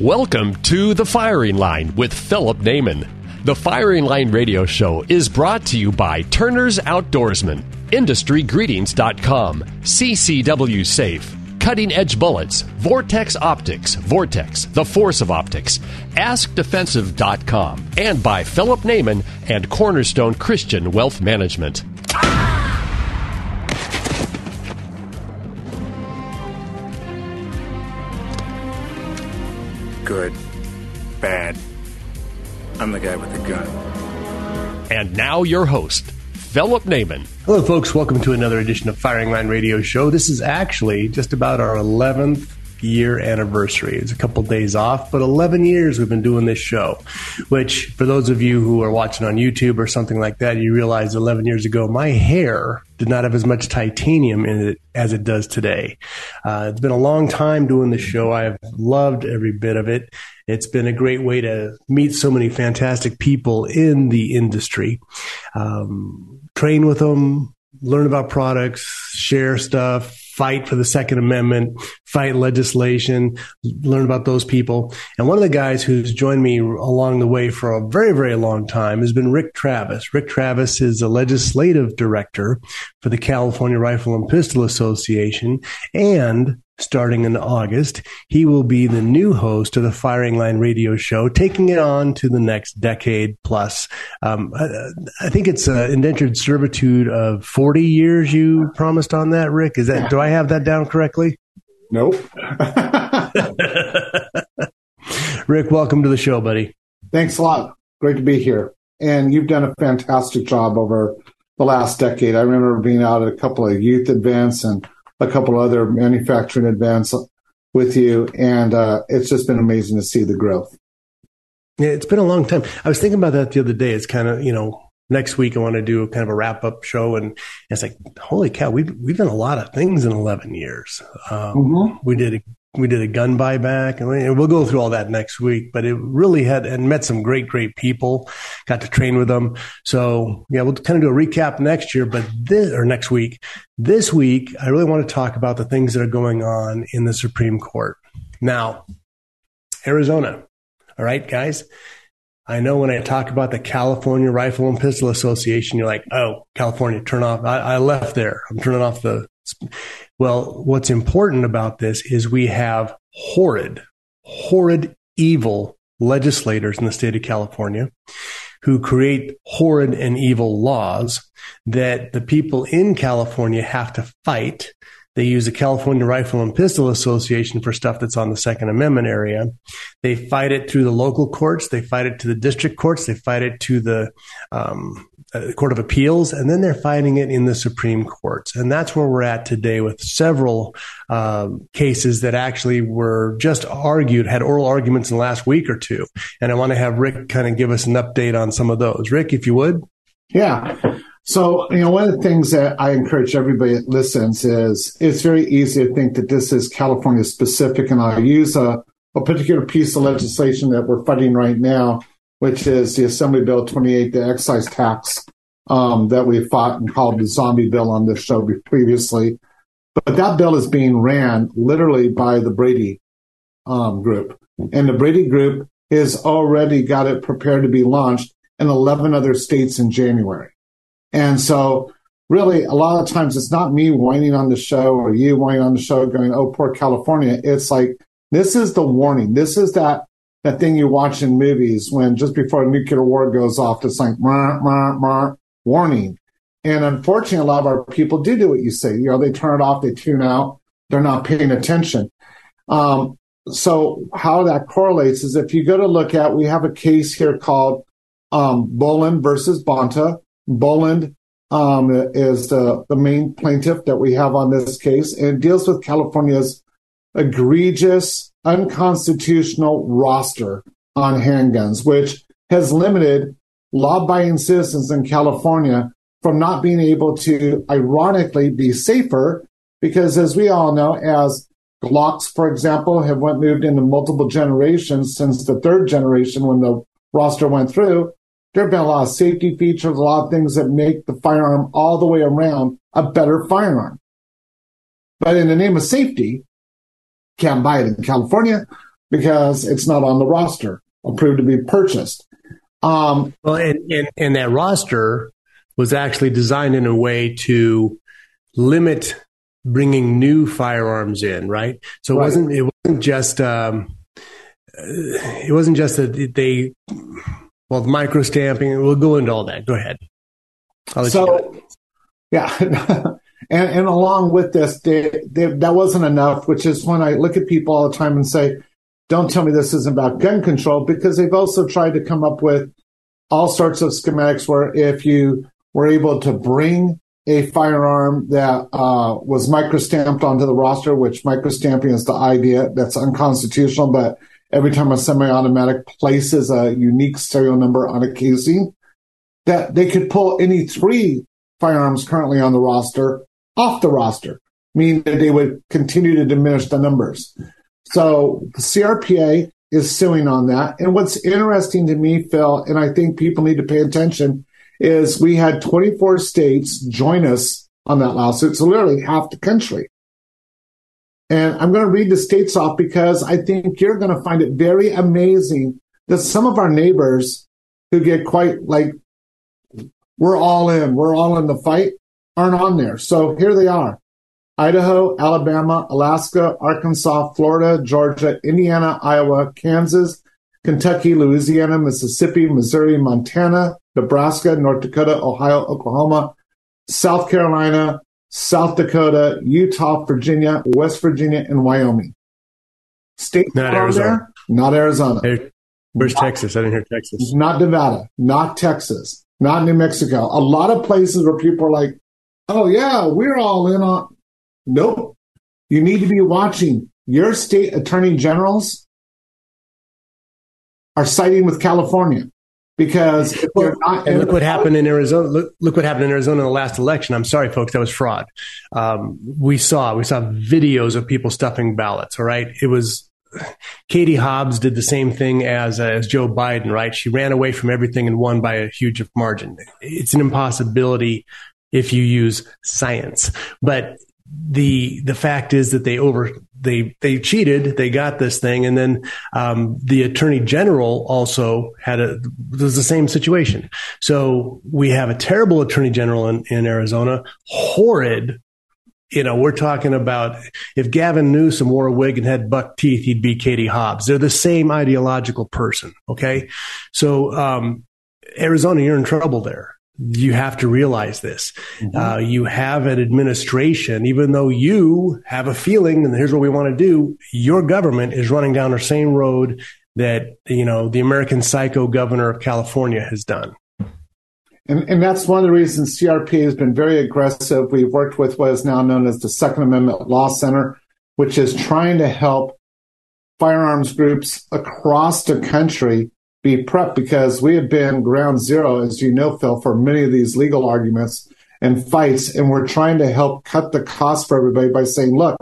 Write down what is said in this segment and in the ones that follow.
Welcome to The Firing Line with Phillip Naman. The Firing Line radio show is brought to you by Turner's Outdoorsman, IndustryGreetings.com, CCW Safe, Cutting Edge Bullets, Vortex Optics, Vortex, The Force of Optics, AskDefensive.com, and by Phillip Naman and Cornerstone Christian Wealth Management. Good. Bad. I'm the guy with the gun. And now your host, Phillip Naman. Hello, folks. Welcome to another edition of Firing Line Radio Show. This is actually just about our 11th year anniversary. It's a couple days off, but 11 years we've been doing this show, which for those of you who are watching on YouTube or something like that, you realize 11 years ago, my hair did not have as much titanium in it as it does today. Uh, it's been a long time doing this show. I have loved every bit of it. It's been a great way to meet so many fantastic people in the industry, um, train with them, learn about products, share stuff, fight for the Second Amendment, fight legislation, learn about those people. And one of the guys who's joined me along the way for a very, very long time has been Rick Travis. Rick Travis is a legislative director for the California Rifle and Pistol Association and starting in August. He will be the new host of the Firing Line radio show, taking it on to the next decade plus. Um, I, I, think it's an indentured servitude of 40 years you promised on that, Rick. Is that, do I have that down correctly? Nope. Rick, welcome to the show, buddy. Thanks a lot. Great to be here. And you've done a fantastic job over the last decade. I remember being out at a couple of youth events and a couple other manufacturing events with you, and uh, it's just been amazing to see the growth. Yeah, it's been a long time. I was thinking about that the other day. It's kind of you know next week I want to do kind of a wrap up show, and it's like holy cow, we've we've done a lot of things in eleven years. Um, mm-hmm. We did we did a gun buyback and we'll go through all that next week but it really had and met some great great people got to train with them. So yeah we'll kind of do a recap next year but this or next week. This week i really want to talk about the things that are going on in the supreme court. Now arizona. All right guys? I know when I talk about the California Rifle and Pistol Association, you're like, oh, California, turn off. I, I left there. I'm turning off the well, what's important about this is we have horrid, horrid, evil legislators in the state of California who create horrid and evil laws that the people in California have to fight they use the California Rifle and Pistol Association for stuff that's on the Second Amendment area. They fight it through the local courts. They fight it to the district courts. They fight it to the um, uh, Court of Appeals, and then they're fighting it in the Supreme Courts. And that's where we're at today with several um, cases that actually were just argued, had oral arguments in the last week or two. And I want to have Rick kind of give us an update on some of those. Rick, if you would. Yeah. So, you know, one of the things that I encourage everybody that listens is it's very easy to think that this is California specific. And I'll use a, a particular piece of legislation that we're fighting right now, which is the Assembly Bill 28, the excise tax um, that we fought and called the zombie bill on this show previously. But that bill is being ran literally by the Brady um, group. And the Brady group has already got it prepared to be launched in 11 other states in January. And so really a lot of times it's not me whining on the show or you whining on the show going, Oh, poor California. It's like, this is the warning. This is that, that thing you watch in movies when just before a nuclear war goes off, it's like, mah, mah, mah, warning. And unfortunately, a lot of our people do do what you say. You know, they turn it off, they tune out, they're not paying attention. Um, so how that correlates is if you go to look at, we have a case here called um, Boland versus Bonta. Boland um, is the, the main plaintiff that we have on this case and deals with California's egregious unconstitutional roster on handguns, which has limited law abiding citizens in California from not being able to, ironically, be safer. Because as we all know, as Glocks, for example, have went moved into multiple generations since the third generation when the roster went through. There have been a lot of safety features, a lot of things that make the firearm all the way around a better firearm. But in the name of safety, can't buy it in California because it's not on the roster approved to be purchased. Um, well, and, and, and that roster was actually designed in a way to limit bringing new firearms in, right? So it right. wasn't it wasn't just um, it wasn't just that they well the micro stamping. We'll go into all that. Go ahead. so yeah, and and along with this, they, they, that wasn't enough. Which is when I look at people all the time and say, "Don't tell me this isn't about gun control," because they've also tried to come up with all sorts of schematics where if you were able to bring a firearm that uh, was microstamped onto the roster, which microstamping is the idea that's unconstitutional, but every time a semi-automatic places a unique serial number on a casing, that they could pull any three firearms currently on the roster off the roster, meaning that they would continue to diminish the numbers. So the CRPA is suing on that. And what's interesting to me, Phil, and I think people need to pay attention, is we had 24 states join us on that lawsuit. So literally half the country. And I'm going to read the states off because I think you're going to find it very amazing that some of our neighbors who get quite like, we're all in, we're all in the fight, aren't on there. So here they are. Idaho, Alabama, Alaska, Arkansas, Florida, Georgia, Indiana, Iowa, Kansas, Kentucky, Louisiana, Mississippi, Missouri, Montana, Nebraska, North Dakota, Ohio, Oklahoma, South Carolina, South Dakota, Utah, Virginia, West Virginia, and Wyoming. State not Arizona. There, not Arizona. Hey, where's not, Texas? I didn't hear Texas. Not Nevada, not Texas, not New Mexico. A lot of places where people are like, oh, yeah, we're all in on. Nope. You need to be watching your state attorney generals are siding with California because if you're not and look what happened in Arizona. Look, look what happened in Arizona in the last election. I'm sorry, folks, that was fraud. Um, we saw we saw videos of people stuffing ballots. All right, it was Katie Hobbs did the same thing as uh, as Joe Biden. Right, she ran away from everything and won by a huge margin. It's an impossibility if you use science, but the the fact is that they over they they cheated they got this thing and then um, the attorney general also had a was the same situation. So we have a terrible attorney general in, in arizona horrid. You know we're talking about if gavin newsom wore a wig and had buck teeth he'd be katie hobbs. They're the same ideological person okay? So um, arizona you're in trouble there you have to realize this. Mm-hmm. Uh, you have an administration, even though you have a feeling, and here's what we want to do, your government is running down the same road that, you know, the American psycho governor of California has done. And, and that's one of the reasons CRP has been very aggressive. We've worked with what is now known as the Second Amendment Law Center, which is trying to help firearms groups across the country be prepped because we have been ground zero, as you know, Phil, for many of these legal arguments and fights. And we're trying to help cut the cost for everybody by saying, look,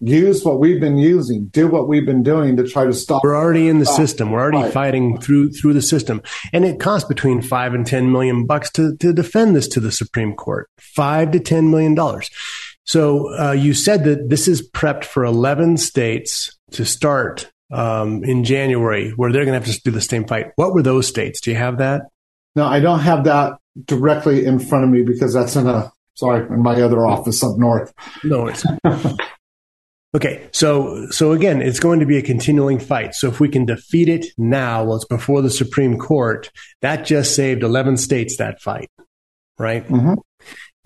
use what we've been using, do what we've been doing to try to stop. We're already in the system. We're already right. fighting through through the system, and it costs between five and ten million bucks to to defend this to the Supreme Court. Five to ten million dollars. So uh, you said that this is prepped for eleven states to start um, in January where they're going to have to do the same fight. What were those states? Do you have that? No, I don't have that directly in front of me because that's in a sorry in my other office up north. No worries. okay, so so again, it's going to be a continuing fight. So if we can defeat it now, well, it's before the Supreme Court. That just saved eleven states that fight, right? Mm-hmm.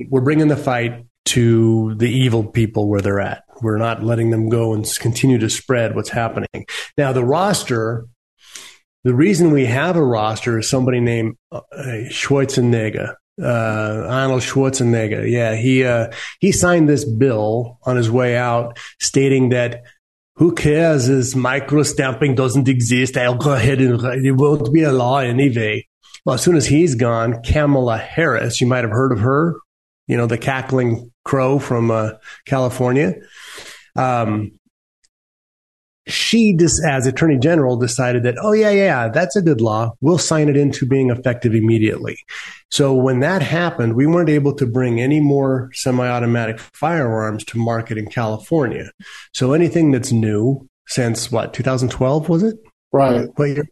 We're bringing the fight to the evil people where they're at. We're not letting them go and continue to spread what's happening. Now, the roster, the reason we have a roster is somebody named uh, Schwarzenegger. Uh, Arnold Schwarzenegger. Yeah, he uh, he signed this bill on his way out, stating that who cares? This micro stamping doesn't exist. I'll go ahead and it won't be a law anyway. Well, as soon as he's gone, Kamala Harris, you might have heard of her, you know, the cackling crow from uh, California. Um, she just as attorney general decided that oh yeah yeah that's a good law. We'll sign it into being effective immediately. So when that happened we weren't able to bring any more semi-automatic firearms to market in california. So anything that's new since what 2012 was it? Right. What year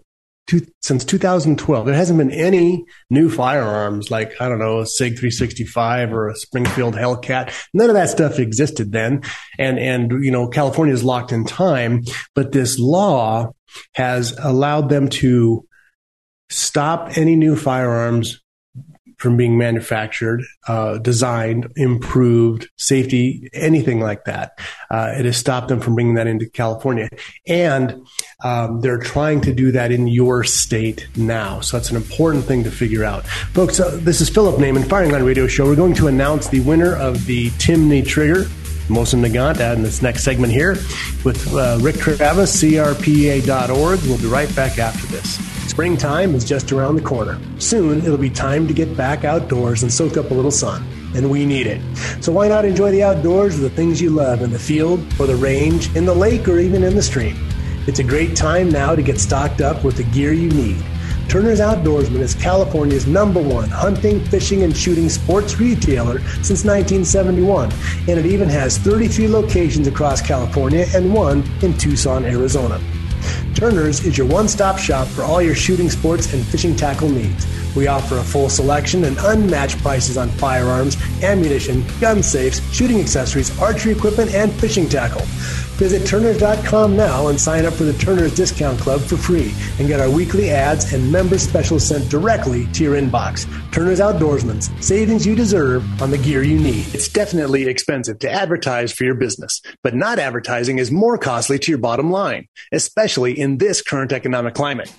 two, since 2012. There hasn't been any new firearms like, I don't know, a SIG 365 or a Springfield Hellcat. None of that stuff existed then. And, and, you know, California is locked in time, but this law has allowed them to stop any new firearms from being manufactured, uh, designed, improved, safety, anything like that. Uh, it has stopped them from bringing that into California. And um, they're trying to do that in your state now. So that's an important thing to figure out. Folks, uh, this is Phillip Naman, Firing Line Radio Show. We're going to announce the winner of the Timney Trigger. Mosin Nagant in this next segment here with uh, Rick Travis, CRPA.org. We'll be right back after this. Springtime is just around the corner. Soon it'll be time to get back outdoors and soak up a little sun, and we need it. So why not enjoy the outdoors with the things you love in the field or the range, in the lake, or even in the stream? It's a great time now to get stocked up with the gear you need. Turner's Outdoorsman is California's number one hunting, fishing, and shooting sports retailer since 1971, and it even has 33 locations across California and one in Tucson, Arizona. Turner's is your one stop shop for all your shooting sports and fishing tackle needs. We offer a full selection and unmatched prices on firearms, ammunition, gun safes, shooting accessories, archery equipment, and fishing tackle. Visit Turners.com now and sign up for the Turners Discount Club for free and get our weekly ads and member specials sent directly to your inbox. Turner's Outdoorsman, savings you deserve on the gear you need. It's definitely expensive to advertise for your business, but not advertising is more costly to your bottom line, especially in this current economic climate.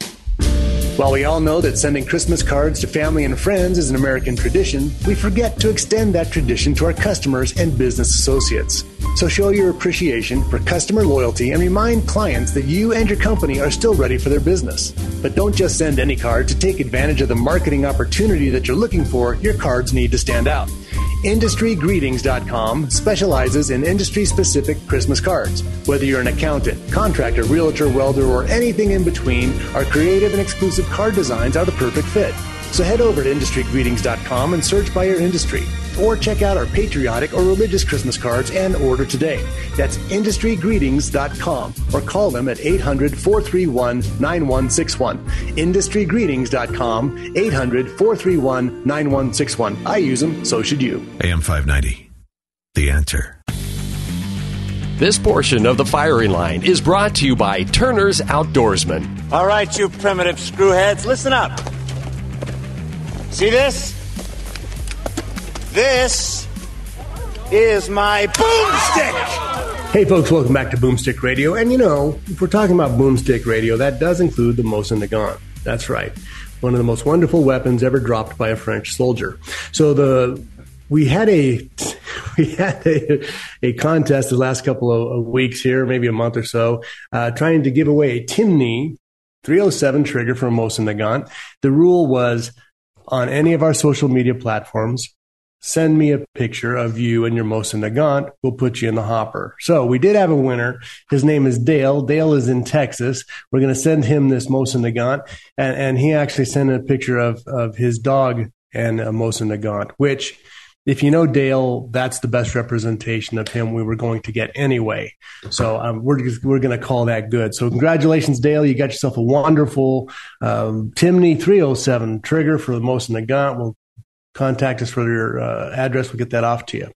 While we all know that sending Christmas cards to family and friends is an American tradition, we forget to extend that tradition to our customers and business associates. So show your appreciation for customer loyalty and remind clients that you and your company are still ready for their business. But don't just send any card to take advantage of the marketing opportunity that you're looking for. Your cards need to stand out. IndustryGreetings.com specializes in industry specific Christmas cards. Whether you're an accountant, contractor, realtor, welder, or anything in between, our creative and exclusive card designs are the perfect fit. So head over to IndustryGreetings.com and search by your industry. Or check out our patriotic or religious Christmas cards and order today. That's IndustryGreetings.com or call them at 800 431 9161. IndustryGreetings.com, 800 431 9161. I use them, so should you. AM 590. The answer. This portion of the firing line is brought to you by Turner's Outdoorsman. All right, you primitive screwheads, listen up. See this? This is my boomstick. Hey, folks, welcome back to Boomstick Radio. And you know, if we're talking about Boomstick Radio, that does include the Mosin Nagant. That's right. One of the most wonderful weapons ever dropped by a French soldier. So the we had a we had a, a contest the last couple of, weeks here, maybe a month or so, uh, trying to give away a Timney 307 trigger from Mosin Nagant. The rule was on any of our social media platforms, send me a picture of you and your Mosin Nagant. We'll put you in the hopper. So we did have a winner. His name is Dale. Dale is in Texas. We're going to send him this Mosin Nagant. And, and he actually sent a picture of, of his dog and a Mosin Nagant, which if you know Dale, that's the best representation of him we were going to get anyway. So um, we're just, we're going to call that good. So congratulations, Dale! You got yourself a wonderful um, Timney 307 trigger for the Mosin Nagant. We'll contact us for your uh, address. We'll get that off to you.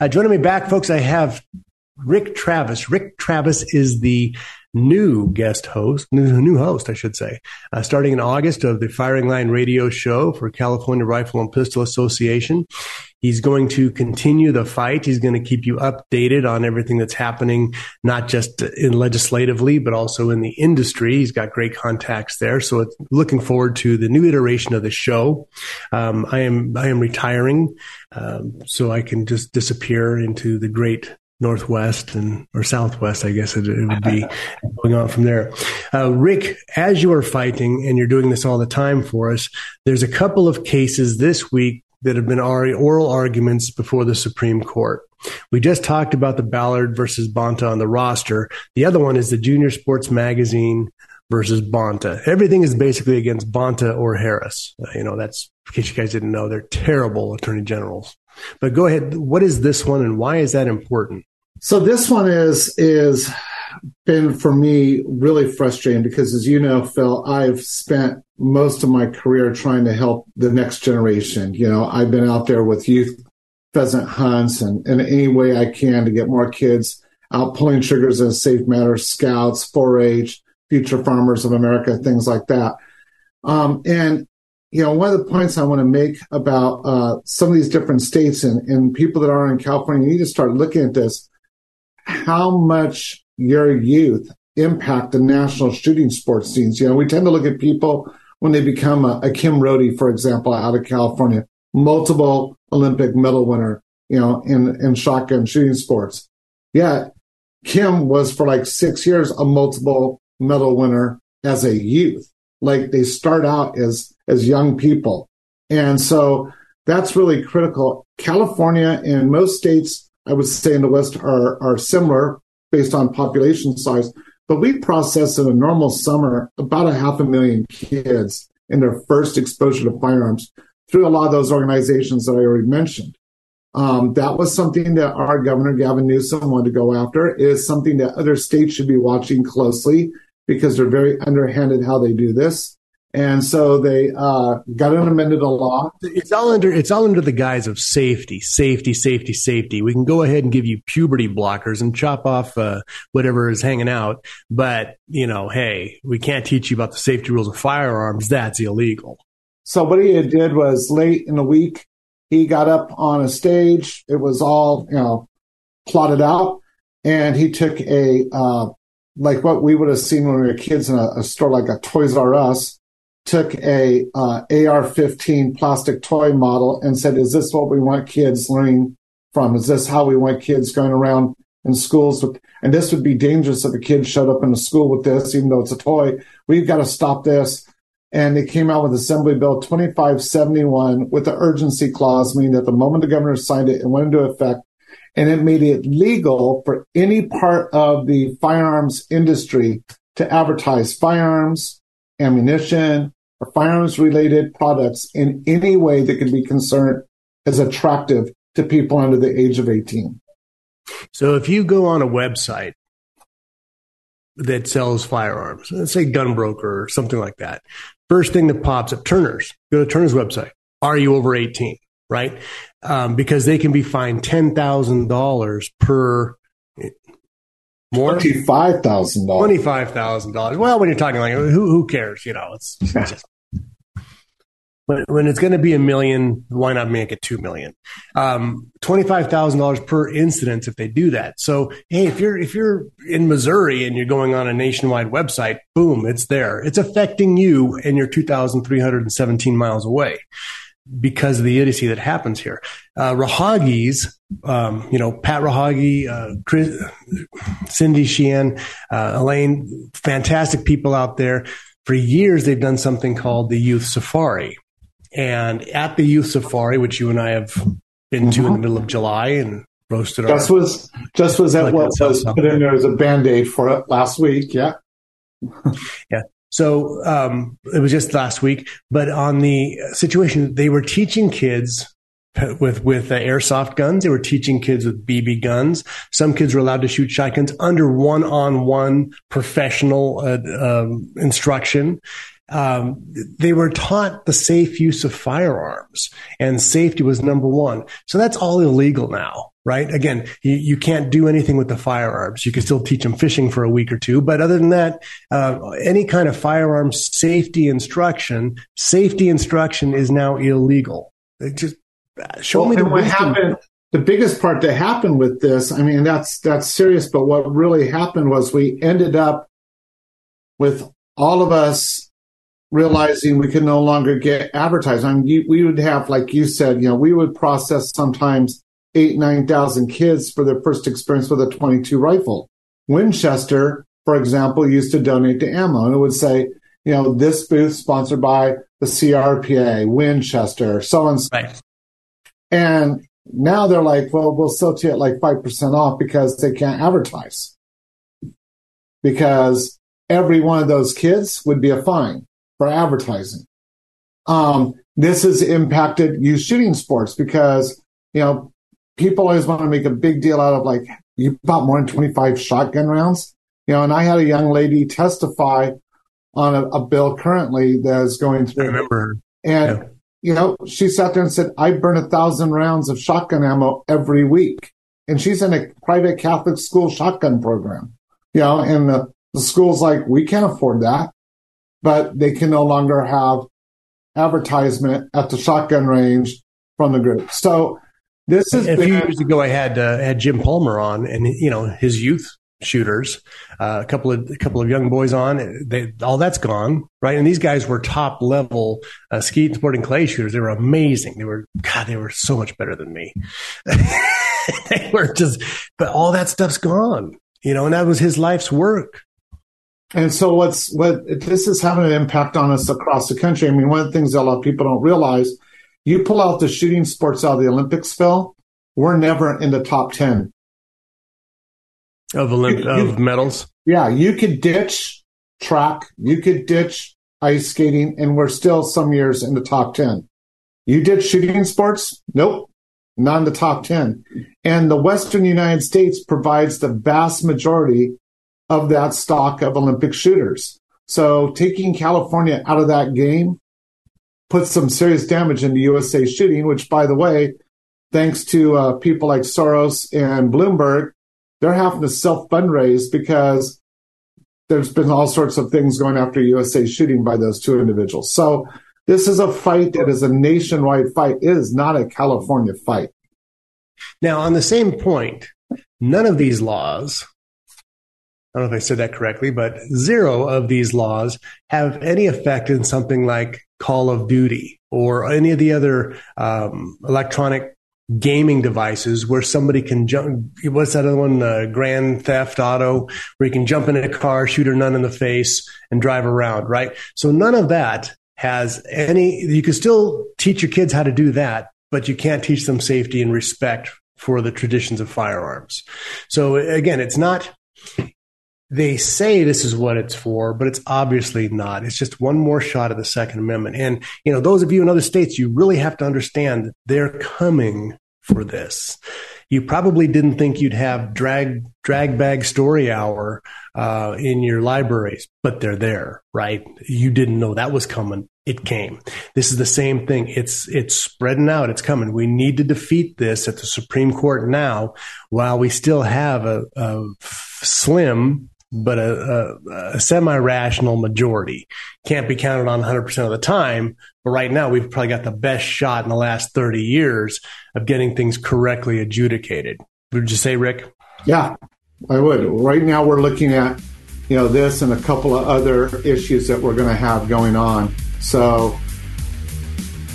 Uh, joining me back, folks, I have Rick Travis. Rick Travis is the new guest host, new, new host, I should say, uh, starting in August of the Firing Line Radio Show for California Rifle and Pistol Association. He's going to continue the fight. He's going to keep you updated on everything that's happening, not just in legislatively, but also in the industry. He's got great contacts there. So looking forward to the new iteration of the show. Um, I am, I am retiring. Um, so I can just disappear into the great northwest and or southwest, I guess it, it would be going on from there. Uh, Rick, as you are fighting and you're doing this all the time for us, there's a couple of cases this week that have been oral arguments before the Supreme Court. We just talked about the Ballard versus Bonta on the roster. The other one is the Junior Sports Magazine versus Bonta. Everything is basically against Bonta or Harris. Uh, you know, that's in case you guys didn't know, they're terrible attorney generals. But go ahead. What is this one and why is that important? So this one is is been for me really frustrating because as you know, Phil, I've spent most of my career trying to help the next generation. You know, I've been out there with youth pheasant hunts and in any way I can to get more kids out pulling triggers in a safe manner, scouts, 4-H, future farmers of America, things like that. Um, and you know, one of the points I want to make about uh, some of these different states and, and people that are in California, you need to start looking at this. How much your youth impact the national shooting sports scenes? You know, we tend to look at people when they become a, a Kim Rhode, for example, out of California, multiple Olympic medal winner, you know, in, in shotgun shooting sports. Yet Kim was for like six years a multiple medal winner as a youth. Like they start out as as young people. And so that's really critical. California and most states, I would say in the West are, are similar based on population size, but we process in a normal summer about a half a million kids in their first exposure to firearms through a lot of those organizations that I already mentioned. Um, that was something that our governor Gavin Newsom wanted to go after. It is something that other states should be watching closely because they're very underhanded how they do this and so they uh, got an amended a law. It's all under it's all under the guise of safety, safety, safety, safety. We can go ahead and give you puberty blockers and chop off uh, whatever is hanging out, but you know, hey, we can't teach you about the safety rules of firearms. That's illegal. So what he did was late in the week, he got up on a stage. It was all you know plotted out, and he took a uh, like what we would have seen when we were kids in a, a store like a Toys R Us took a uh, AR-15 plastic toy model and said, "Is this what we want kids learning from? Is this how we want kids going around in schools?" With, and this would be dangerous if a kid showed up in a school with this, even though it's a toy. We've got to stop this. And they came out with Assembly Bill 2571 with the urgency clause, meaning that the moment the governor signed it, it went into effect, and it made it legal for any part of the firearms industry to advertise firearms, ammunition, or firearms related products in any way that can be concerned as attractive to people under the age of 18. So if you go on a website that sells firearms, let's say Gunbroker or something like that, first thing that pops up, Turner's, go to Turner's website. Are you over 18? Right? Um, because they can be fined $10,000 per more twenty five thousand dollars. Twenty five thousand dollars. Well, when you're talking like who who cares? You know, it's, it's just when, when it's going to be a million, why not make it two million? Um, Twenty five thousand dollars per incident if they do that. So hey, if you're if you're in Missouri and you're going on a nationwide website, boom, it's there. It's affecting you, and you're two thousand three hundred and seventeen miles away because of the idiocy that happens here. Uh, Rahagi's, um, you know, Pat Rahagi, uh, Chris, Cindy Sheehan, uh, Elaine, fantastic people out there. For years, they've done something called the Youth Safari. And at the Youth Safari, which you and I have been to in the mm-hmm. middle of July and roasted just our, was just was that like what was put in there as a band-aid for it last week yeah yeah so um, it was just last week, but on the situation, they were teaching kids with with uh, airsoft guns. They were teaching kids with BB guns. Some kids were allowed to shoot shotguns under one on one professional uh, um, instruction. Um, they were taught the safe use of firearms, and safety was number one. So that's all illegal now right? Again, you, you, can't do anything with the firearms. You can still teach them fishing for a week or two, but other than that, uh, any kind of firearms safety instruction, safety instruction is now illegal. It just uh, show well, me the what happened. The biggest part that happened with this, I mean, that's that's serious. But what really happened was we ended up with all of us realizing we could no longer get advertising. I mean, you, we would have, like you said, you know, we would process sometimes eight, 9,000 kids for their first experience with a 22 rifle. Winchester, for example, used to donate to ammo and it would say, you know, this booth sponsored by the CRPA, Winchester, so on. Right. And now they're like, well, we'll sell to you at like 5% off because they can't advertise. Because every one of those kids would be a fine for advertising. Um, this has impacted youth shooting sports because, you know, people always want to make a big deal out of like, you bought more than 25 shotgun rounds. You know, and I had a young lady testify on a, a bill currently that is going through. I remember. And, yeah. you know, she sat there and said, I burn a thousand rounds of shotgun ammo every week. And she's in a private Catholic school shotgun program, you know, and the, the school's like, we can't afford that, but they can no longer have advertisement at the shotgun range from the group. So this is a few years ago. I had uh, had Jim Palmer on, and you know his youth shooters, uh, a couple of a couple of young boys on. They, all that's gone, right? And these guys were top level uh, skeet sporting clay shooters. They were amazing. They were God. They were so much better than me. they were just, but all that stuff's gone, you know. And that was his life's work. And so what's what this is having an impact on us across the country. I mean, one of the things that a lot of people don't realize, you pull out the shooting sports out of the Olympics, Phil, we're never in the top ten of Olymp- you, of medals. Yeah, you could ditch track, you could ditch ice skating, and we're still some years in the top ten. You did shooting sports? Nope, not in the top ten. And the Western United States provides the vast majority of that stock of Olympic shooters. So taking California out of that game puts some serious damage into USA shooting, which, by the way, thanks to uh, people like Soros and Bloomberg, they're having to self fundraise because there's been all sorts of things going after USA shooting by those two individuals. So this is a fight that is a nationwide fight. It is not a California fight. Now, on the same point, none of these laws I don't know if I said that correctly, but zero of these laws have any effect in something like Call of Duty or any of the other um, electronic gaming devices where somebody can jump. What's that other one? Uh, Grand Theft Auto, where you can jump in a car, shoot a nun in the face, and drive around, right? So none of that has any, you can still teach your kids how to do that, but you can't teach them safety and respect for the traditions of firearms. So again, it's not, they say this is what it's for, but it's obviously not. It's just one more shot at the Second Amendment. And, you know, those of you in other states, you really have to understand they're coming for this. You probably didn't think you'd have drag, drag bag story hour, uh, in your libraries, but they're there, right? You didn't know that was coming. It came. This is the same thing. It's, it's spreading out. It's coming. We need to defeat this at the Supreme Court now while we still have a, a slim but a, a, a semi-rational majority can't be counted on 100% of the time. But right now, we've probably got the best shot in the last 30 years of getting things correctly adjudicated. Would you say, Rick? Yeah, I would. Right now, we're looking at you know this and a couple of other issues that we're going to have going on. So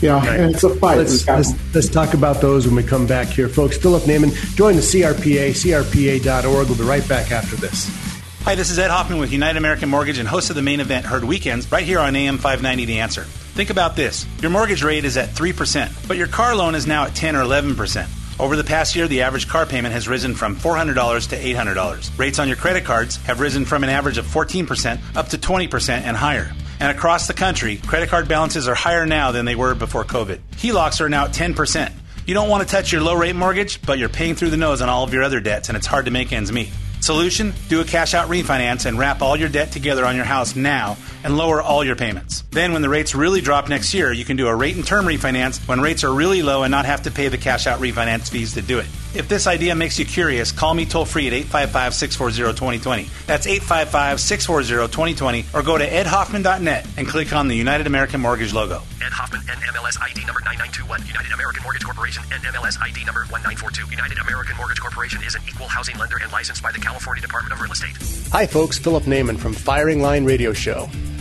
yeah, right. and it's a fight. Let's, let's, let's, talk about those when we come back here, folks. Phillip Naman, join the CRPA, CRPA.org. We'll be right back after this. Hi, this is Ed Hoffman with United American Mortgage and host of the main event Heard Weekends right here on AM 590 The Answer. Think about this your mortgage rate is at 3%, but your car loan is now at 10 or 11%. Over the past year, the average car payment has risen from $400 to $800. Rates on your credit cards have risen from an average of 14% up to 20% and higher. And across the country, credit card balances are higher now than they were before COVID. HELOCs are now at 10%. You don't want to touch your low rate mortgage, but you're paying through the nose on all of your other debts, and it's hard to make ends meet. Solution? Do a cash out refinance and wrap all your debt together on your house now and lower all your payments. Then, when the rates really drop next year, you can do a rate and term refinance when rates are really low and not have to pay the cash out refinance fees to do it. If this idea makes you curious, call me toll free at 855 640 2020. That's 855 640 2020 or go to edhoffman.net and click on the United American Mortgage logo. Ed Hoffman, NMLS ID number 9921. United American Mortgage Corporation, NMLS ID number 1942. United American Mortgage Corporation is an equal housing lender and licensed by the California Department of Real Estate. Hi, folks. Phillip Naman from Firing Line Radio Show.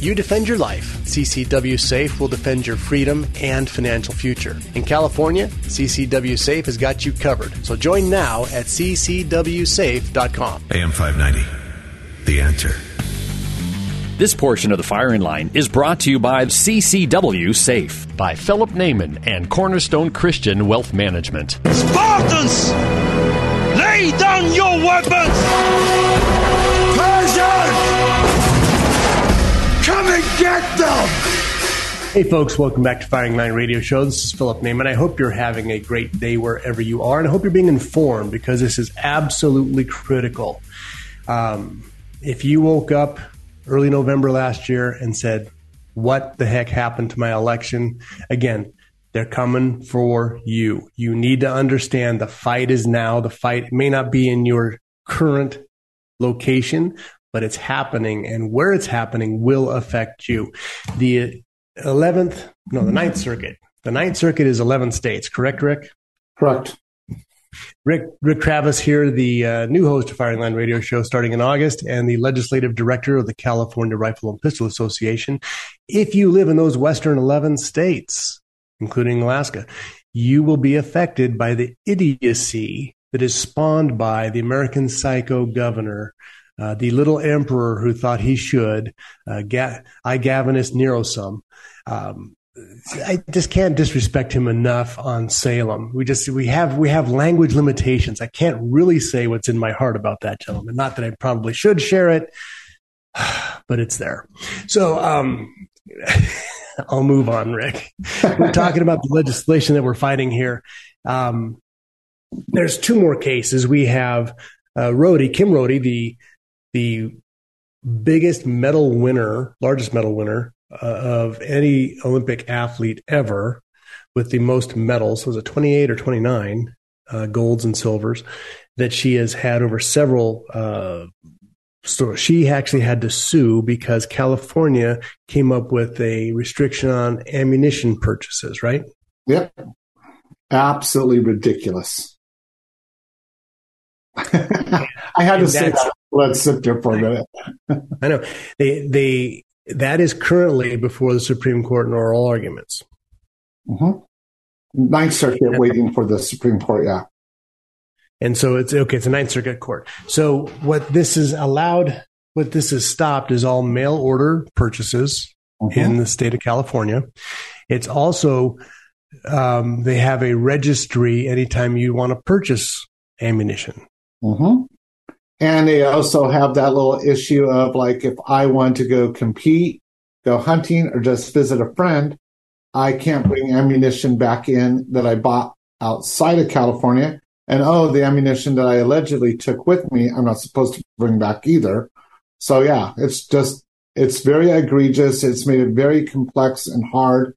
You defend your life. CCW Safe will defend your freedom and financial future. In California, CCW Safe has got you covered. So join now at ccwsafe.com. AM 590. The answer. This portion of the firing line is brought to you by CCW Safe. By Phillip Naman and Cornerstone Christian Wealth Management. Spartans! Lay down your weapons! Get them! Hey, folks, welcome back to Firing Line Radio Show. This is Phillip Naman. I hope you're having a great day wherever you are, and I hope you're being informed because this is absolutely critical. Um, if you woke up early November last year and said, What the heck happened to my election? Again, they're coming for you. You need to understand the fight is now. The fight may not be in your current location, but it's happening, and where it's happening will affect you. The 11th, no, the Ninth Circuit. The Ninth Circuit is 11 states, correct, Rick? Correct. Rick, Rick Travis here, the uh, new host of Firing Line Radio Show starting in August and the legislative director of the California Rifle and Pistol Association. If you live in those Western 11 states, including Alaska, you will be affected by the idiocy that is spawned by the American psycho governor, uh, the little emperor who thought he should, uh, Ga- I Gavinus Nerosum. Um, I just can't disrespect him enough on Salem. We just we have we have language limitations. I can't really say what's in my heart about that gentleman. Not that I probably should share it, but it's there. So um, I'll move on, Rick. We're talking about the legislation that we're fighting here. Um, there's two more cases. We have uh, Rhode, Kim Rhode, the the biggest medal winner, largest medal winner uh, of any Olympic athlete ever, with the most medals. Was it 28 or 29 uh, golds and silvers that she has had over several uh, so she actually had to sue because California came up with a restriction on ammunition purchases, right? Yep. Absolutely ridiculous. I had to say that. Let's sit there for a minute. I know. They they that is currently before the Supreme Court in oral arguments. Mm-hmm. Ninth Circuit waiting for the Supreme Court, yeah. And so it's okay, it's a Ninth Circuit court. So what this is allowed, what this has stopped is all mail order purchases Mm-hmm. in the state of California. It's also, um, they have a registry anytime you want to purchase ammunition. Mm-hmm. And they also have that little issue of like, if I want to go compete, go hunting, or just visit a friend, I can't bring ammunition back in that I bought outside of California. And oh, the ammunition that I allegedly took with me, I'm not supposed to bring back either. So yeah, it's just, it's very egregious. It's made it very complex and hard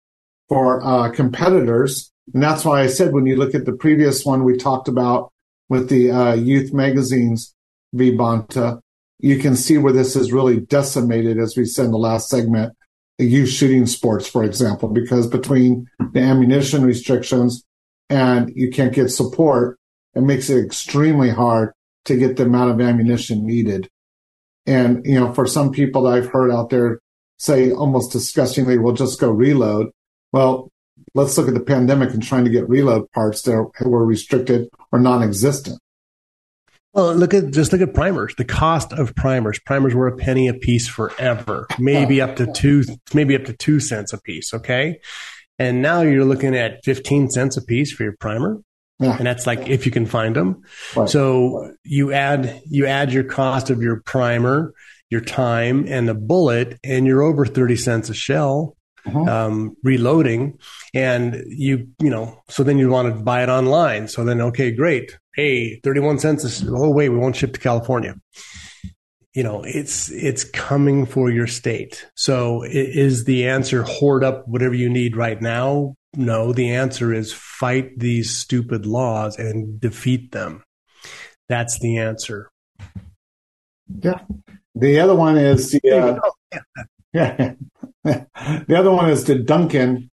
for uh, competitors. And that's why I said when you look at the previous one we talked about with the uh, youth magazines, v. Bonta, you can see where this is really decimated, as we said in the last segment, youth shooting sports, for example, because between the ammunition restrictions and you can't get support, it makes it extremely hard to get the amount of ammunition needed. And, you know, for some people that I've heard out there say almost disgustingly, we'll just go reload. Well, let's look at the pandemic and trying to get reload parts that were restricted or non-existent. Well, look at just look at primers. The cost of primers. Primers were a penny a piece forever, maybe up to two, maybe up to two cents a piece. Okay, and now you're looking at fifteen cents a piece for your primer, Yeah. and that's like if you can find them. Right. So you add you add your cost of your primer. your time and the bullet, and you're over 30 cents a shell. Uh-huh. Um, reloading and you, you know, so then you want to buy it online. So then, okay, great. Hey, 31 cents. Is, oh, wait, we won't ship to California. You know, it's, it's coming for your state. So is the answer hoard up whatever you need right now? No, the answer is fight these stupid laws and defeat them. That's the answer. Yeah. The other one is the, uh, yeah. the other one is the Duncan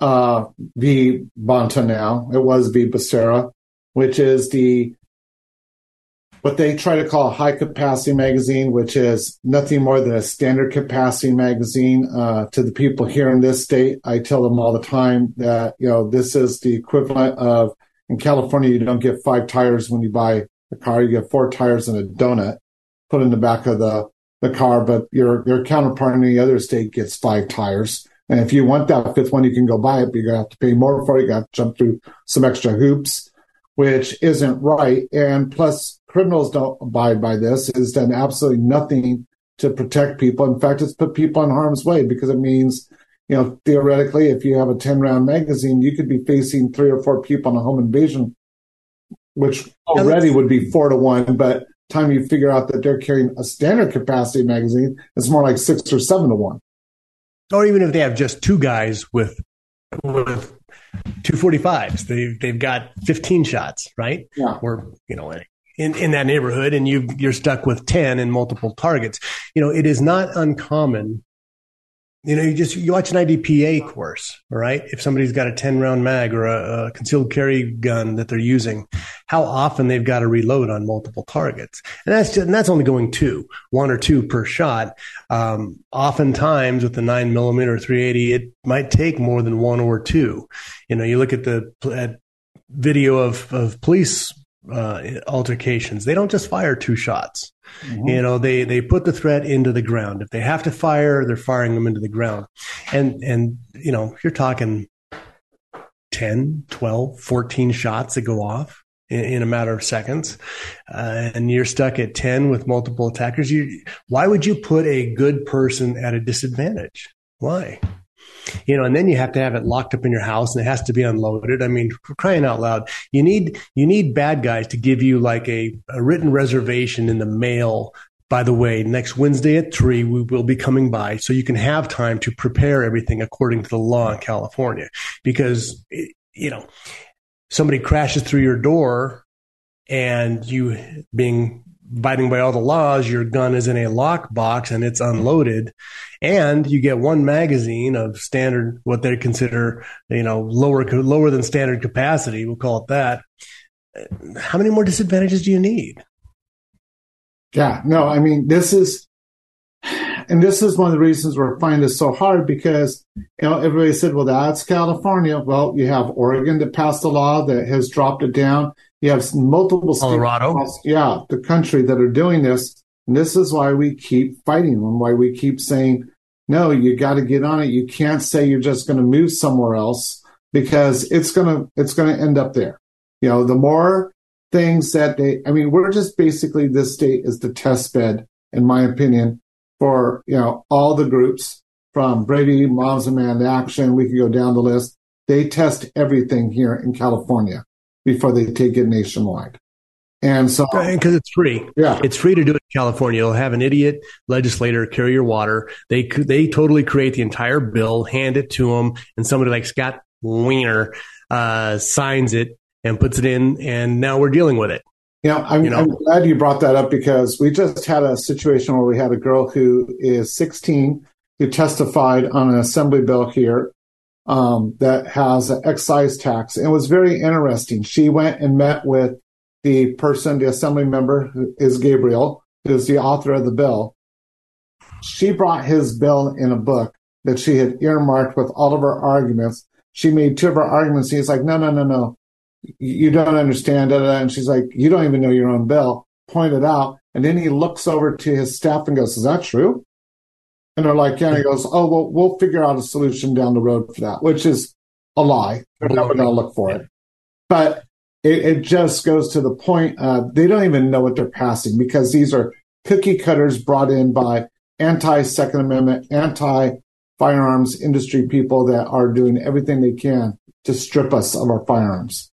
uh, v. Bonta now. It was v. Becerra, which is the what they try to call a high capacity magazine, which is nothing more than a standard capacity magazine. Uh, to the people here in this state, I tell them all the time that you know this is the equivalent of in California you don't get five tires when you buy a car, you get four tires and a donut put in the back of the the car, but your your counterpart in the other state gets five tires. And if you want that fifth one, you can go buy it, but you're gonna have to pay more for it. You got to jump through some extra hoops, which isn't right. And plus, criminals don't abide by this. It's done absolutely nothing to protect people. In fact, it's put people in harm's way because it means, you know, theoretically, if you have a 10 round magazine, you could be facing three or four people in a home invasion, which oh, already would be four to one. But time you figure out that they're carrying a standard capacity magazine, it's more like six or seven to one. Or even if they have just two guys with with two forty fives, they they've got fifteen shots, right? Yeah. Or you know, in, in that neighborhood, and you you're stuck with ten and multiple targets. You know, it is not uncommon you know, you just you watch an IDPA course, right? If somebody's got a ten round mag or a, a, concealed carry gun that they're using, how often they've got to reload on multiple targets, and that's just, and that's only going two, one or two per shot. Um, oftentimes with the nine millimeter three eighty, it might take more than one or two. You know, you look at the at video of of police uh, altercations. They don't just fire two shots. Mm-hmm. You know, they they put the threat into the ground. If they have to fire, they're firing them into the ground. And and you know, you're talking 10, 12, 14 shots that go off in, in a matter of seconds. Uh, and you're stuck at 10 with multiple attackers. You why would you put a good person at a disadvantage? Why? You know, and then you have to have it locked up in your house and it has to be unloaded. I mean, crying out loud, you need, you need bad guys to give you like a, a written reservation in the mail. By the way, next Wednesday at three, we will be coming by so you can have time to prepare everything according to the law in California. Because, you know, somebody crashes through your door and you being abiding by all the laws, your gun is in a lockbox and it's unloaded, and you get one magazine of standard, what they consider, you know, lower lower than standard capacity. We'll call it that. How many more disadvantages do you need? Yeah, no, I mean this is, and this is one of the reasons we're finding this so hard because you know everybody said, well, that's California. Well, you have Oregon that passed a law that has dropped it down. You have multiple Colorado, states, yeah, the country that are doing this. And this is why we keep fighting and why we keep saying, no, you got to get on it. You can't say you're just going to move somewhere else because it's going to, it's going to end up there. You know, the more things that they, I mean, we're just basically this state is the test bed, in my opinion, for, you know, all the groups from Brady, Moms Demand Action. We could go down the list. They test everything here in California before they take it nationwide. And so, because it's free, yeah, it's free to do it in California. You'll have an idiot legislator carry your water. They they totally create the entire bill, hand it to them, and somebody like Scott Wiener uh, signs it and puts it in, and now we're dealing with it. Yeah, I'm, you know? I'm glad you brought that up because we just had a situation where we had a girl who is 16 who testified on an assembly bill here um, that has an excise tax. And it was very interesting. She went and met with the person, the assembly member, is Gabriel, who's the author of the bill. She brought his bill in a book that she had earmarked with all of her arguments. She made two of her arguments. He's like, no, no, no, no. You don't understand. it. And she's like, you don't even know your own bill. Point it out. And then he looks over to his staff and goes, is that true? And they're like, yeah. And he goes, oh, well, we'll figure out a solution down the road for that, which is a lie. They're never going to look for it. But it, it, just goes to the point, uh, they don't even know what they're passing because these are cookie cutters brought in by anti Second Amendment, anti firearms industry people that are doing everything they can to strip us of our firearms.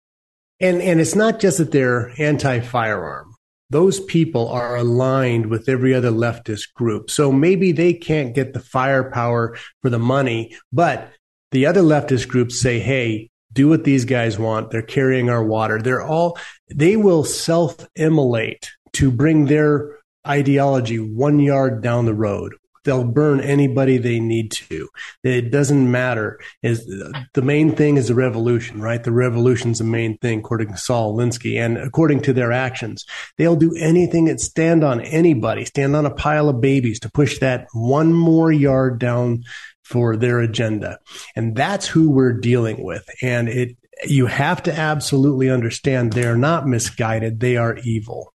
And and it's not just that they're anti firearm. Those people are aligned with every other leftist group. So maybe they can't get the firepower for the money, but the other leftist groups say, hey, do what these guys want. They're carrying our water. They're all, they will self immolate to bring their ideology one yard down the road. They'll burn anybody they need to. It doesn't matter. Is the main thing is the revolution, right? The revolution's the main thing, according to Saul Alinsky, and according to their actions, they'll do anything that stand on anybody, stand on a pile of babies to push that one more yard down for their agenda. And that's who we're dealing with. And it, you have to absolutely understand they're not misguided. They are evil.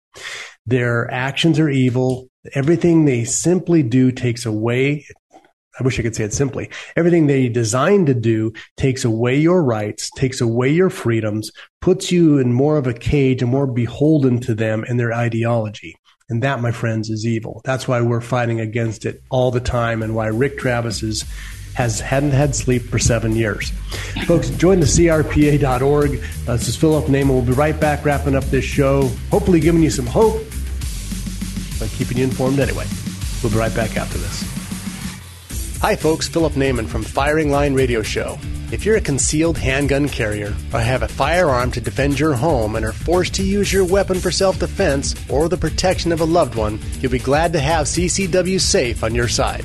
Their actions are evil. Everything they simply do takes away. I wish I could say it simply. Everything they designed to do takes away your rights, takes away your freedoms, puts you in more of a cage and more beholden to them and their ideology. And that, my friends, is evil. That's why we're fighting against it all the time and why Rick Travis is, has hadn't had sleep for seven years. Folks, join the CRPA.org. Uh, this is Phillip Naman. We'll be right back wrapping up this show, hopefully giving you some hope, keeping you informed anyway. We'll be right back after this. Hi, folks. Phillip Naman from Firing Line Radio Show. If you're a concealed handgun carrier or have a firearm to defend your home and are forced to use your weapon for self defense or the protection of a loved one, you'll be glad to have CCW Safe on your side.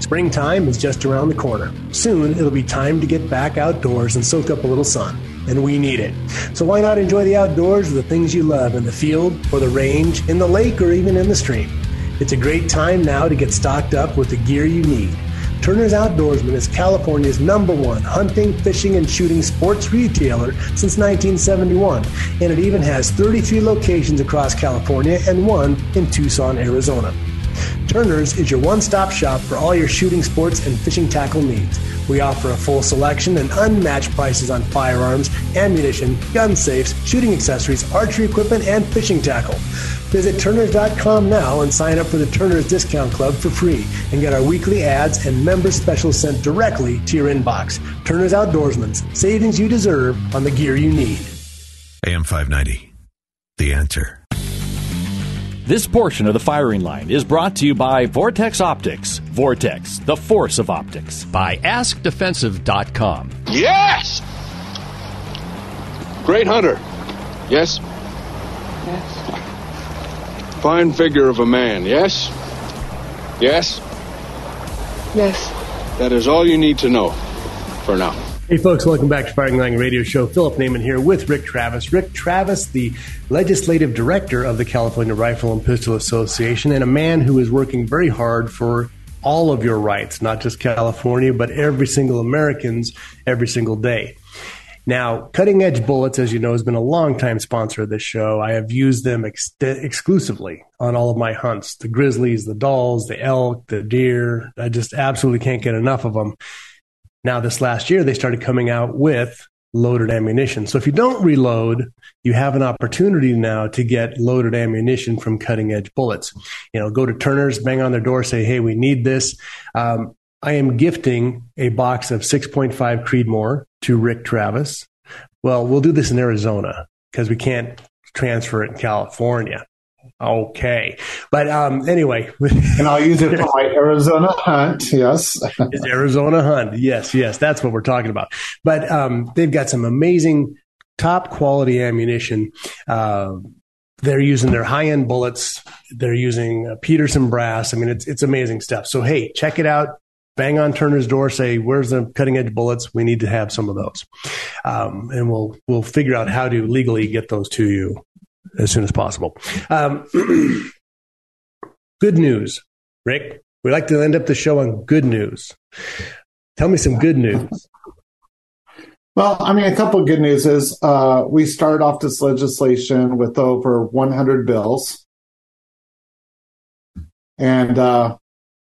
Springtime is just around the corner. Soon it'll be time to get back outdoors and soak up a little sun. And we need it. So why not enjoy the outdoors with the things you love in the field or the range, in the lake, or even in the stream? It's a great time now to get stocked up with the gear you need. Turner's Outdoorsman is California's number one hunting, fishing, and shooting sports retailer since 1971, and it even has 33 locations across California and one in Tucson, Arizona. Turner's is your one stop shop for all your shooting sports and fishing tackle needs. We offer a full selection and unmatched prices on firearms, ammunition, gun safes, shooting accessories, archery equipment, and fishing tackle. Visit Turners.com now and sign up for the Turners Discount Club for free and get our weekly ads and member specials sent directly to your inbox. Turner's Outdoorsman's savings you deserve on the gear you need. AM 590, The Answer. This portion of the firing line is brought to you by Vortex Optics. Vortex, the force of optics. By AskDefensive.com. Yes! Great hunter. Yes? Yes. Fine figure of a man. Yes? Yes? Yes. That is all you need to know for now. Hey, folks, welcome back to Firing Line Radio Show. Phillip Naman here with Rick Travis. Rick Travis, the legislative director of the California Rifle and Pistol Association, and a man who is working very hard for all of your rights, not just California, but every single American's every single day. Now, Cutting Edge Bullets, as you know, has been a long-time sponsor of this show. I have used them ex- exclusively on all of my hunts the grizzlies, the Dalls, the elk, the deer. I just absolutely can't get enough of them. Now, this last year, they started coming out with loaded ammunition. So if you don't reload, you have an opportunity now to get loaded ammunition from cutting edge bullets. You know, go to Turner's, bang on their door, say, hey, we need this. Um, I am gifting a box of 6.5 Creedmoor to Rick Travis. Well, we'll do this in Arizona because we can't transfer it in California. Okay. But um, anyway. and I'll use it for my Arizona hunt. Yes. it's Arizona hunt. Yes, yes. That's what we're talking about. But um, they've got some amazing top quality ammunition. Uh, they're using their high end bullets. They're using uh, Peterson brass. I mean, it's it's amazing stuff. So hey, check it out. Bang on Turner's door. Say, "Where's the cutting edge bullets? We need to have some of those," um, and we'll we'll figure out how to legally get those to you as soon as possible. Um, good news, Rick. We like to end up the show on good news. Tell me some good news. Well, I mean, a couple of good news is uh, we started off this legislation with over 100 bills. And uh,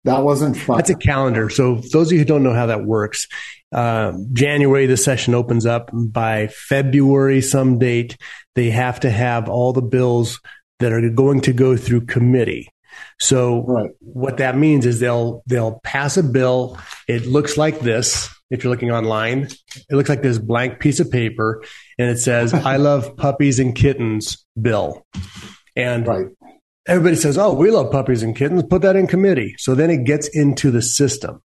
that wasn't fun. That's a calendar. So, those of you who don't know how that works, uh, January, the session opens up. By February, some date, they have to have all the bills that are going to go through committee. So, right. what that means is they'll they'll pass a bill. It looks like this if you're looking online. It looks like this blank piece of paper and it says, I love puppies and kittens bill. And right. Everybody says, Oh, we love puppies and kittens. Put that in committee. So then it gets into the system.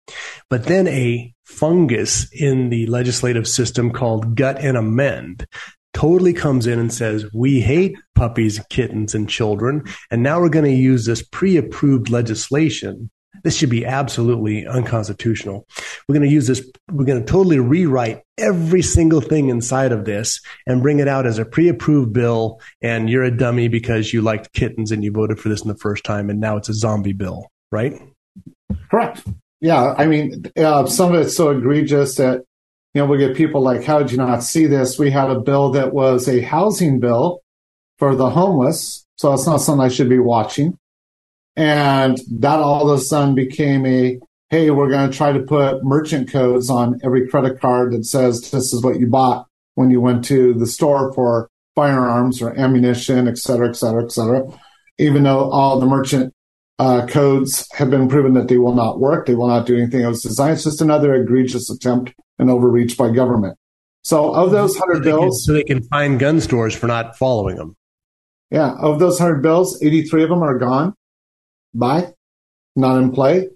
But then a fungus in the legislative system called gut and amend totally comes in and says, We hate puppies, kittens, and children. And now we're going to use this pre approved legislation this should be absolutely unconstitutional. We're going to use this, we're going to totally rewrite every single thing inside of this and bring it out as a pre approved bill. And you're a dummy because you liked kittens and you voted for this in the first time. And now it's a zombie bill, right? Correct. Yeah. I mean, uh, some of it's so egregious that, you know, we get people like, how did you not see this? We had a bill that was a housing bill for the homeless. So it's not something I should be watching. And that all of a sudden became a, hey, we're going to try to put merchant codes on every credit card that says this is what you bought when you went to the store for firearms or ammunition, et cetera, et cetera, et cetera. Even though all the merchant uh, codes have been proven that they will not work, they will not do anything it was designed. It's just another egregious attempt and overreach by government. So of those hundred so bills, can, so they can find gun stores for not following them. Yeah, of those hundred bills, eighty-three of them are gone by, not in play.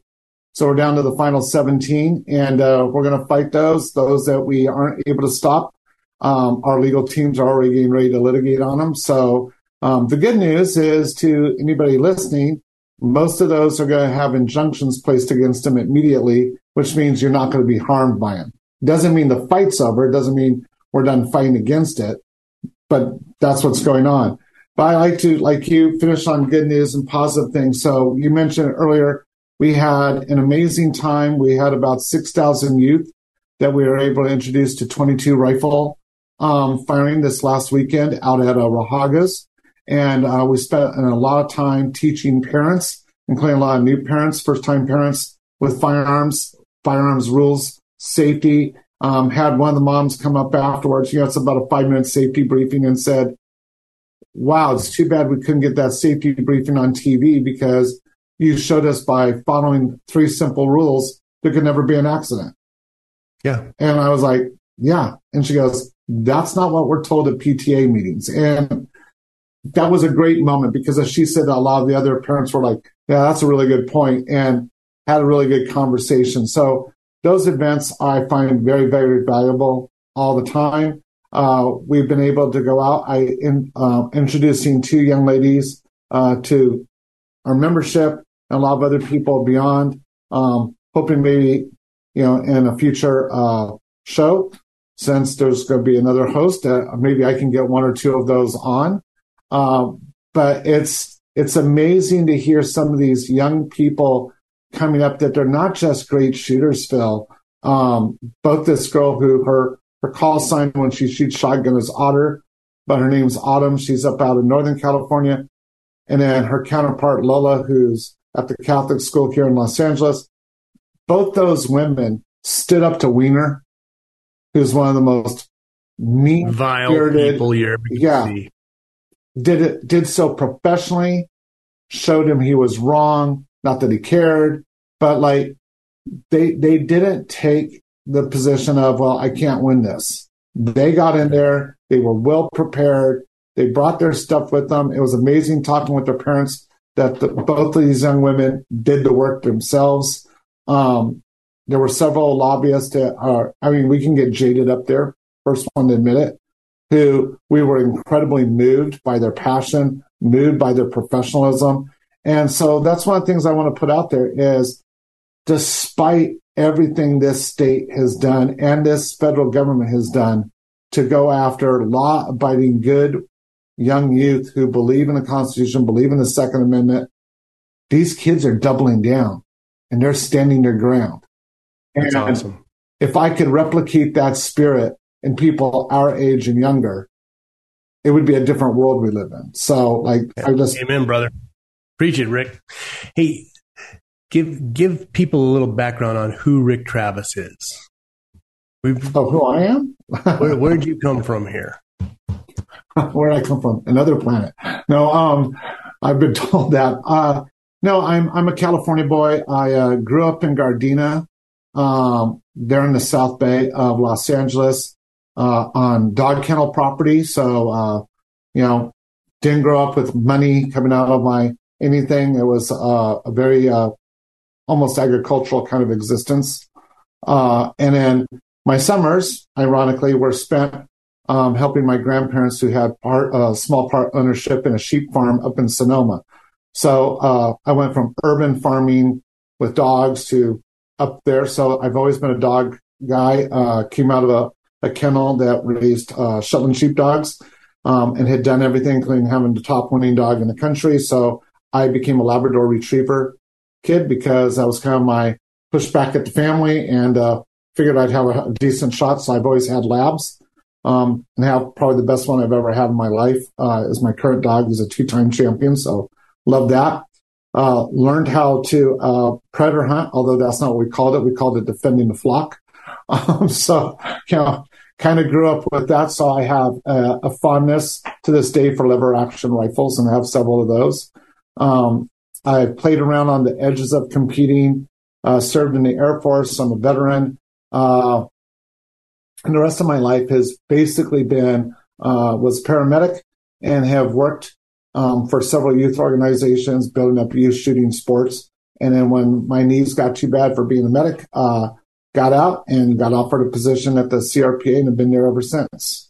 So we're down to the final 17 and uh, we're going to fight those, those that we aren't able to stop. Um, our legal teams are already getting ready to litigate on them. So um, the good news is to anybody listening, most of those are going to have injunctions placed against them immediately, which means you're not going to be harmed by them. Doesn't mean the fight's over. Doesn't mean we're done fighting against it, but that's what's going on. But I like to, like you, finish on good news and positive things. So you mentioned earlier, we had an amazing time. We had about 6,000 youth that we were able to introduce to 22 rifle um, firing this last weekend out at uh. And uh, we spent a lot of time teaching parents, including a lot of new parents, first time parents with firearms, firearms rules, safety. Um, had one of the moms come up afterwards. You know, it's about a five minute safety briefing and said, wow, it's too bad we couldn't get that safety briefing on TV because you showed us by following three simple rules there could never be an accident. Yeah. And I was like, yeah. And she goes, that's not what we're told at PTA meetings. And that was a great moment because as she said, a lot of the other parents were like, yeah, that's a really good point and had a really good conversation. So those events I find very, very valuable all the time. Uh, we've been able to go out. I in uh, introducing two young ladies uh, to our membership and a lot of other people beyond. Um, hoping maybe you know in a future uh, show, since there's going to be another host, maybe I can get one or two of those on. But it's it's amazing to hear some of these young people coming up that they're not just great shooters, Phil. Um, both this girl who her her call sign when she shoots shotgun is Otter, but her name's Autumn. She's up out in Northern California. And then her counterpart, Lola, who's at the Catholic school here in Los Angeles. Both those women stood up to Wiener, who's one of the most mean vile people you yeah, see. Did it did so professionally, showed him he was wrong, not that he cared, but like they they didn't take the position of, well, I can't win this. They got in there. They were well prepared. They brought their stuff with them. It was amazing talking with their parents that the, both of these young women did the work themselves. Um, there were several lobbyists that are, I mean, we can get jaded up there. First one to admit it. who we were incredibly moved by their passion, moved by their professionalism. And so that's one of the things I want to put out there is despite everything this state has done and this federal government has done to go after law abiding good young youth who believe in the Constitution, believe in the Second Amendment, these kids are doubling down and they're standing their ground. That's and awesome. If I could replicate that spirit in people our age and younger, it would be a different world we live in. So, like, I just amen, brother. Preach it, Rick. Hey, give give people a little background on who Rick Travis is. We've, oh, who I am? where, where'd you come from here? where I come from? Another planet. No, um, I've been told that. Uh, no, I'm I'm a California boy. I uh, grew up in Gardena, um, there in the South Bay of Los Angeles, uh, on dog kennel property. So, uh, you know, didn't grow up with money coming out of my anything. It was uh, a very uh, almost agricultural kind of existence. Uh, and then my summers, ironically, were spent um, helping my grandparents who had part, uh, small part ownership in a sheep farm up in Sonoma. So uh, I went from urban farming with dogs to up there. So I've always been a dog guy. Uh, came out of a, a kennel that raised uh, Shetland sheepdogs um, and had done everything, including having the top winning dog in the country. So I became a Labrador Retriever kid because that was kind of my pushback at the family and uh, figured I'd have a decent shot. So I've always had labs um, and have probably the best one I've ever had in my life uh, is my current dog. He's a two time champion. So love that. Uh, learned how to uh, predator hunt, although that's not what we called it. We called it defending the flock. Um, so, you know, kind of grew up with that. So I have a, a, fondness to this day for lever action rifles and I have several of those. Um, I played around on the edges of competing, uh, served in the Air Force. I'm a veteran. Uh, and the rest of my life has basically been, uh, was paramedic and have worked um, for several youth organizations, building up youth shooting sports. And then when my knees got too bad for being a medic, uh, got out and got offered a position at the CRPA and have been there ever since.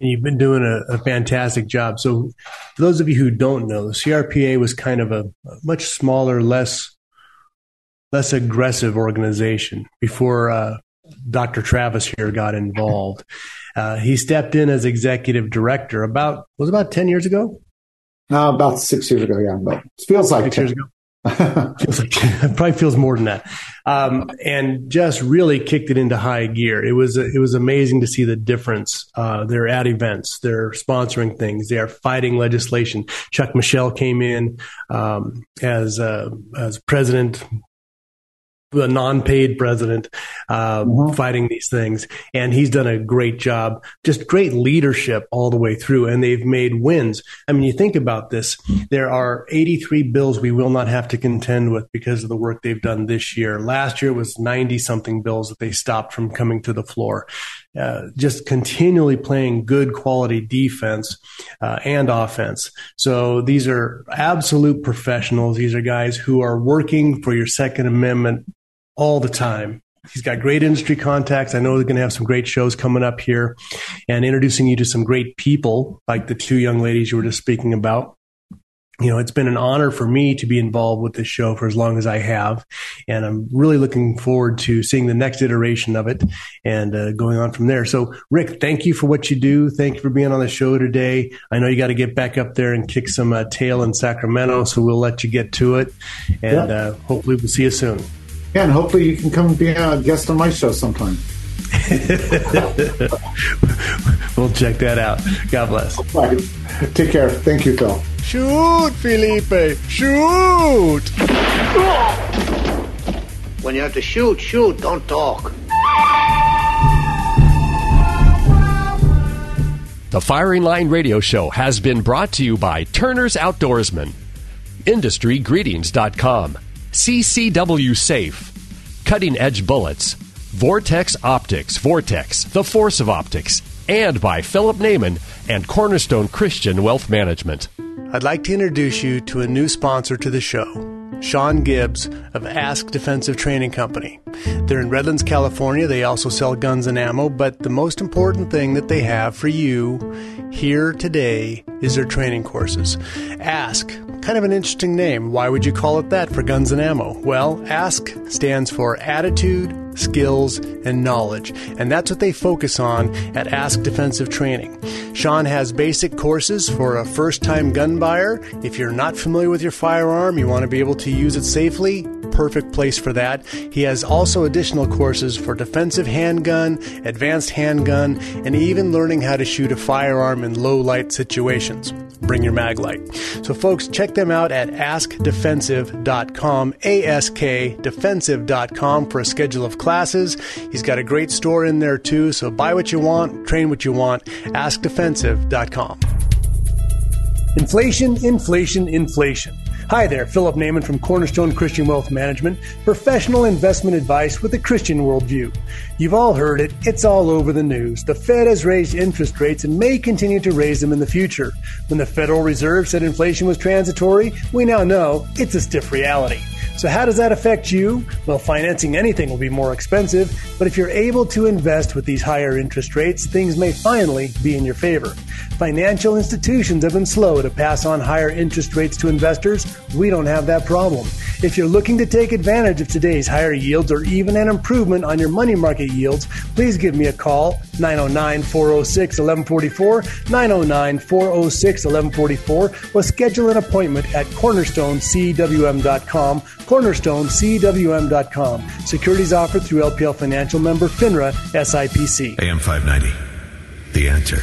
And you've been doing a, a, fantastic job. So, for those of you who don't know, the CRPA was kind of a, a much smaller, less less aggressive organization before uh, Dr. Travis here got involved. Uh, he stepped in as executive director about was about ten years ago. Uh, about six years ago, yeah. But it feels like six 10. years ago. Feels like, probably feels more than that, um, and just really kicked it into high gear. It was it was amazing to see the difference. Uh, they're at events, they're sponsoring things, they are fighting legislation. Chuck Michel came in um, as uh, as president a non-paid president uh, mm-hmm. fighting these things, and he's done a great job. Just great leadership all the way through, and they've made wins. I mean, you think about this: there are 83 bills we will not have to contend with because of the work they've done this year. Last year was 90 something bills that they stopped from coming to the floor. Uh, just continually playing good quality defense uh, and offense. So these are absolute professionals. These are guys who are working for your Second Amendment all the time. He's got great industry contacts. I know they're going to have some great shows coming up here and introducing you to some great people like the two young ladies you were just speaking about. You know, it's been an honor for me to be involved with this show for as long as I have. And I'm really looking forward to seeing the next iteration of it and uh, going on from there. So, Rick, thank you for what you do. Thank you for being on the show today. I know you got to get back up there and kick some uh, tail in Sacramento, so we'll let you get to it. And uh, hopefully, we'll see you soon. Yeah, and hopefully you can come be a guest on my show sometime. we'll check that out. God bless. Right. Take care. Thank you, Phil. Shoot, Felipe. Shoot. When you have to shoot, shoot. Don't talk. The Firing Line Radio Show has been brought to you by Turner's Outdoorsman, IndustryGreetings.com, CCW Safe, Cutting Edge Bullets, Vortex Optics, Vortex, the Force of Optics, and by Phillip Naman and Cornerstone Christian Wealth Management. I'd like to introduce you to a new sponsor to the show. Sean Gibbs of Ask Defensive Training Company. They're in Redlands, California. They also sell guns and ammo, but the most important thing that they have for you here today is their training courses. Ask, kind of an interesting name. Why would you call it that for guns and ammo? Well, Ask stands for Attitude, skills, and knowledge. And that's what they focus on at Ask Defensive Training. Sean has basic courses for a first time gun buyer. If you're not familiar with your firearm, you want to be able to use it safely, perfect place for that. He has also additional courses for defensive handgun, advanced handgun, and even learning how to shoot a firearm in low light situations. Bring your mag light. So, folks, check them out at askdefensive.com, A S K defensive.com for a schedule of classes. He's got a great store in there too, so buy what you want, train what you want. AskDefensive.com. Inflation, inflation, inflation. Hi there, Phillip Naman from Cornerstone Christian Wealth Management, professional investment advice with a Christian worldview. You've all heard it, it's all over the news. The Fed has raised interest rates and may continue to raise them in the future. When the Federal Reserve said inflation was transitory, we now know it's a stiff reality. So, how does that affect you? Well, financing anything will be more expensive, but if you're able to invest with these higher interest rates, things may finally be in your favor. Financial institutions have been slow to pass on higher interest rates to investors. We don't have that problem. If you're looking to take advantage of today's higher yields or even an improvement on your money market yields, please give me a call 909 406 1144, 909 406 1144, or schedule an appointment at cornerstonecwm.com, cornerstonecwm.com. Securities offered through LPL Financial member FINRA SIPC. AM 590. The answer.